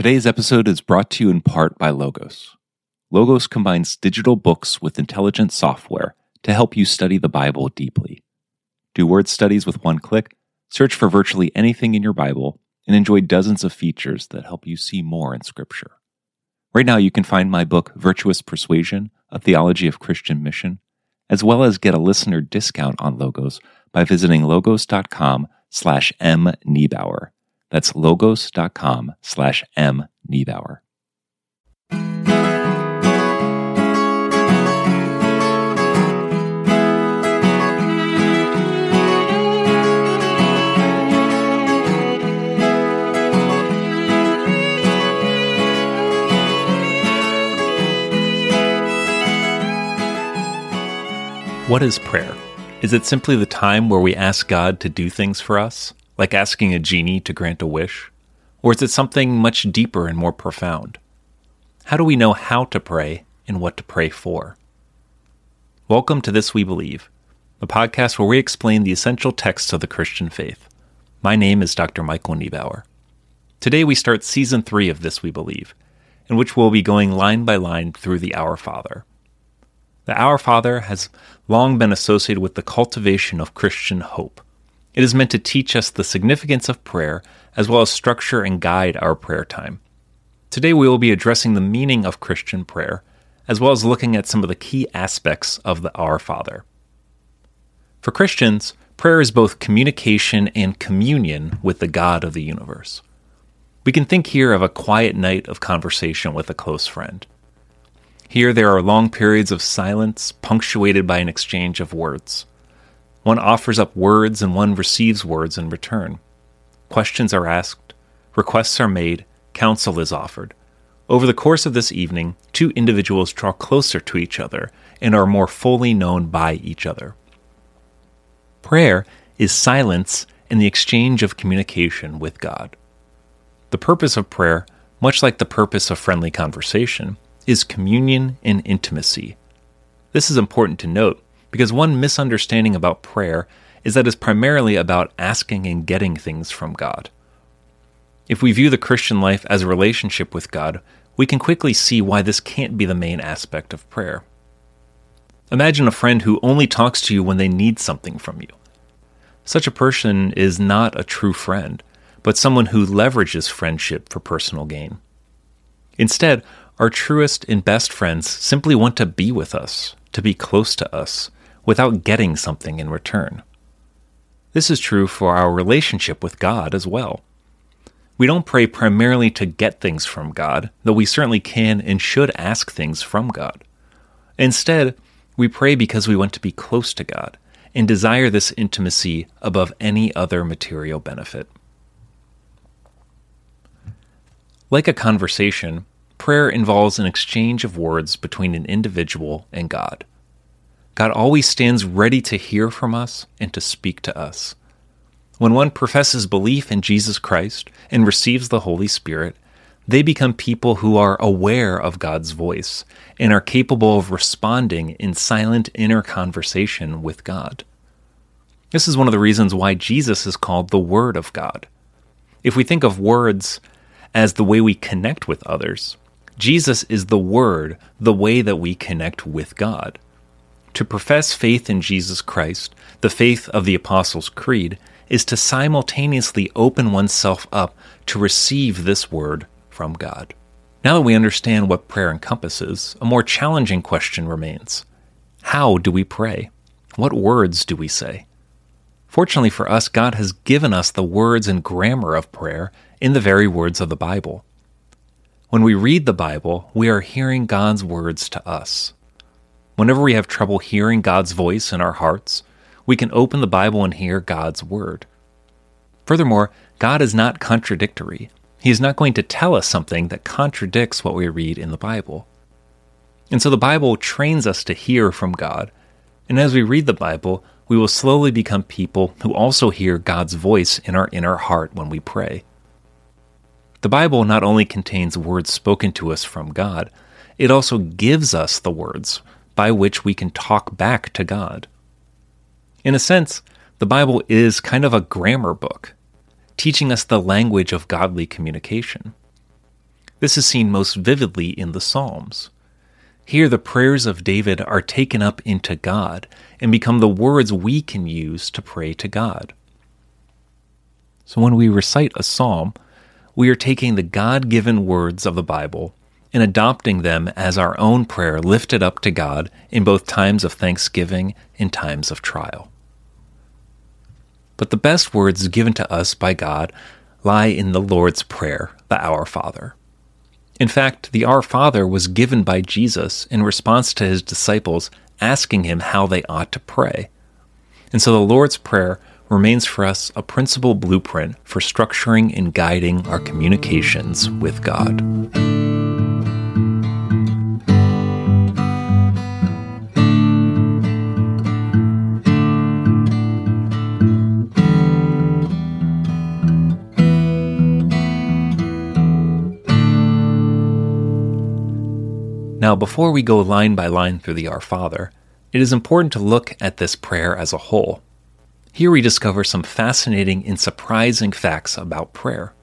Today's episode is brought to you in part by Logos. Logos combines digital books with intelligent software to help you study the Bible deeply. Do word studies with one click, search for virtually anything in your Bible, and enjoy dozens of features that help you see more in Scripture. Right now, you can find my book, Virtuous Persuasion A Theology of Christian Mission, as well as get a listener discount on Logos by visiting logos.com slash mniebauer. That's logos.com slash mniebauer. What is prayer? Is it simply the time where we ask God to do things for us, like asking a genie to grant a wish? Or is it something much deeper and more profound? How do we know how to pray and what to pray for? Welcome to This We Believe, a podcast where we explain the essential texts of the Christian faith. My name is Dr. Michael Niebauer. Today we start season three of This We Believe, in which we'll be going line by line through the Our Father. The Our Father has long been associated with the cultivation of Christian hope. It is meant to teach us the significance of prayer as well as structure and guide our prayer time. Today we will be addressing the meaning of Christian prayer as well as looking at some of the key aspects of the Our Father. For Christians, prayer is both communication and communion with the God of the universe. We can think here of a quiet night of conversation with a close friend. Here there are long periods of silence punctuated by an exchange of words. One offers up words and one receives words in return. Questions are asked, requests are made, counsel is offered. Over the course of this evening, two individuals draw closer to each other and are more fully known by each other. Prayer is silence and the exchange of communication with God. The purpose of prayer, much like the purpose of friendly conversation, is communion and intimacy. This is important to note because one misunderstanding about prayer is that it's primarily about asking and getting things from God. If we view the Christian life as a relationship with God, we can quickly see why this can't be the main aspect of prayer. Imagine a friend who only talks to you when they need something from you. Such a person is not a true friend, but someone who leverages friendship for personal gain. Instead, our truest and best friends simply want to be with us, to be close to us, without getting something in return. This is true for our relationship with God as well. We don't pray primarily to get things from God, though we certainly can and should ask things from God. Instead, we pray because we want to be close to God and desire this intimacy above any other material benefit. Like a conversation, Prayer involves an exchange of words between an individual and God. God always stands ready to hear from us and to speak to us. When one professes belief in Jesus Christ and receives the Holy Spirit, they become people who are aware of God's voice and are capable of responding in silent inner conversation with God. This is one of the reasons why Jesus is called the Word of God. If we think of words as the way we connect with others, Jesus is the Word, the way that we connect with God. To profess faith in Jesus Christ, the faith of the Apostles' Creed, is to simultaneously open oneself up to receive this Word from God. Now that we understand what prayer encompasses, a more challenging question remains How do we pray? What words do we say? Fortunately for us, God has given us the words and grammar of prayer in the very words of the Bible. When we read the Bible, we are hearing God's words to us. Whenever we have trouble hearing God's voice in our hearts, we can open the Bible and hear God's word. Furthermore, God is not contradictory. He is not going to tell us something that contradicts what we read in the Bible. And so the Bible trains us to hear from God. And as we read the Bible, we will slowly become people who also hear God's voice in our inner heart when we pray. The Bible not only contains words spoken to us from God, it also gives us the words by which we can talk back to God. In a sense, the Bible is kind of a grammar book, teaching us the language of godly communication. This is seen most vividly in the Psalms. Here, the prayers of David are taken up into God and become the words we can use to pray to God. So, when we recite a psalm, we are taking the God given words of the Bible and adopting them as our own prayer lifted up to God in both times of thanksgiving and times of trial. But the best words given to us by God lie in the Lord's Prayer, the Our Father. In fact, the Our Father was given by Jesus in response to his disciples asking him how they ought to pray. And so the Lord's Prayer remains for us a principal blueprint for structuring and guiding our communications with God. Now, before we go line by line through the Our Father, it is important to look at this prayer as a whole. Here we discover some fascinating and surprising facts about prayer.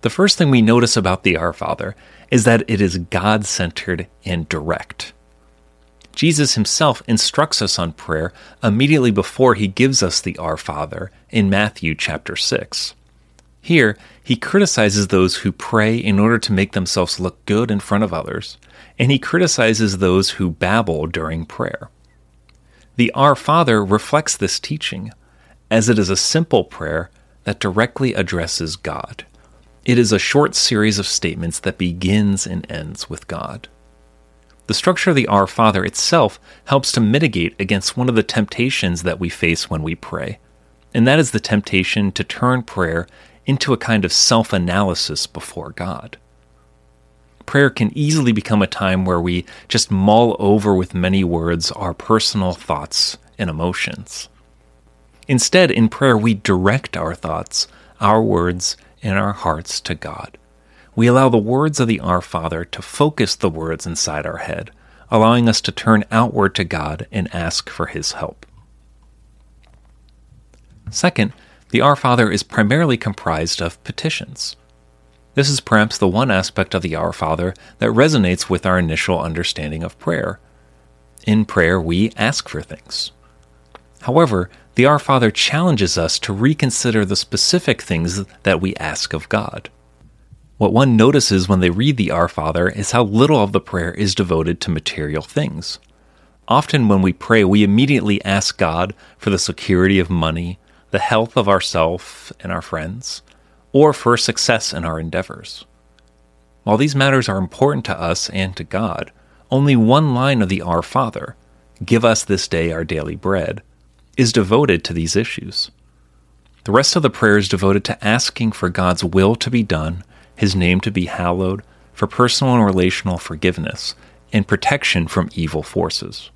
The first thing we notice about the Our Father is that it is God centered and direct. Jesus himself instructs us on prayer immediately before he gives us the Our Father in Matthew chapter 6. Here, he criticizes those who pray in order to make themselves look good in front of others and he criticizes those who babble during prayer. The Our Father reflects this teaching, as it is a simple prayer that directly addresses God. It is a short series of statements that begins and ends with God. The structure of the Our Father itself helps to mitigate against one of the temptations that we face when we pray, and that is the temptation to turn prayer into a kind of self analysis before God prayer can easily become a time where we just mull over with many words our personal thoughts and emotions. Instead, in prayer, we direct our thoughts, our words, and our hearts to God. We allow the words of the Our Father to focus the words inside our head, allowing us to turn outward to God and ask for His help. Second, the Our Father is primarily comprised of petitions. This is perhaps the one aspect of the Our Father that resonates with our initial understanding of prayer. In prayer, we ask for things. However, the Our Father challenges us to reconsider the specific things that we ask of God. What one notices when they read the Our Father is how little of the prayer is devoted to material things. Often, when we pray, we immediately ask God for the security of money, the health of ourself and our friends, or for success in our endeavors. While these matters are important to us and to God, only one line of the Our Father, Give us this day our daily bread, is devoted to these issues. The rest of the prayer is devoted to asking for God's will to be done, His name to be hallowed, for personal and relational forgiveness, and protection from evil forces.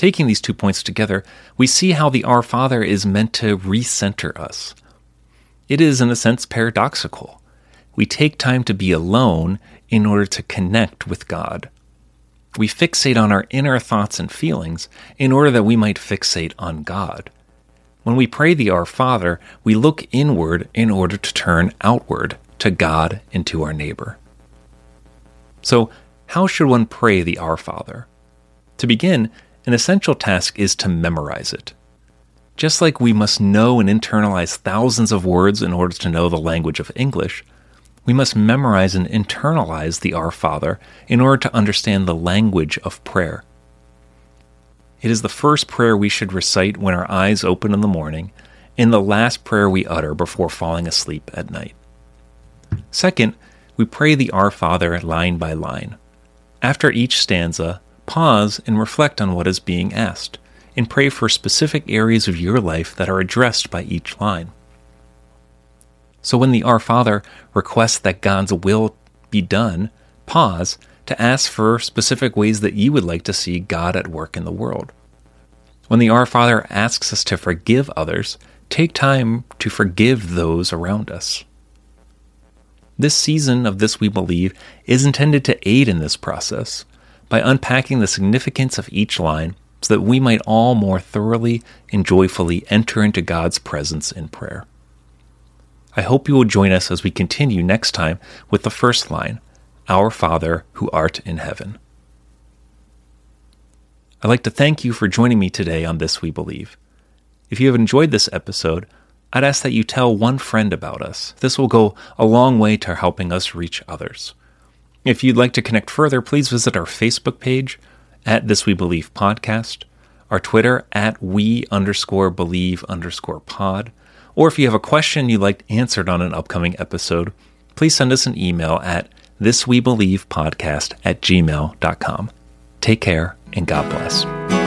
Taking these two points together, we see how the Our Father is meant to recenter us, it is, in a sense, paradoxical. We take time to be alone in order to connect with God. We fixate on our inner thoughts and feelings in order that we might fixate on God. When we pray the Our Father, we look inward in order to turn outward to God and to our neighbor. So, how should one pray the Our Father? To begin, an essential task is to memorize it. Just like we must know and internalize thousands of words in order to know the language of English, we must memorize and internalize the Our Father in order to understand the language of prayer. It is the first prayer we should recite when our eyes open in the morning, and the last prayer we utter before falling asleep at night. Second, we pray the Our Father line by line. After each stanza, pause and reflect on what is being asked and pray for specific areas of your life that are addressed by each line. So when the Our Father requests that God's will be done, pause to ask for specific ways that you would like to see God at work in the world. When the Our Father asks us to forgive others, take time to forgive those around us. This season of This We Believe is intended to aid in this process by unpacking the significance of each line so that we might all more thoroughly and joyfully enter into God's presence in prayer. I hope you will join us as we continue next time with the first line Our Father who art in heaven. I'd like to thank you for joining me today on This We Believe. If you have enjoyed this episode, I'd ask that you tell one friend about us. This will go a long way to helping us reach others. If you'd like to connect further, please visit our Facebook page at This We Believe Podcast, our Twitter at we underscore believe underscore pod, or if you have a question you'd like answered on an upcoming episode, please send us an email at thiswebelievepodcast at gmail.com. Take care and God bless.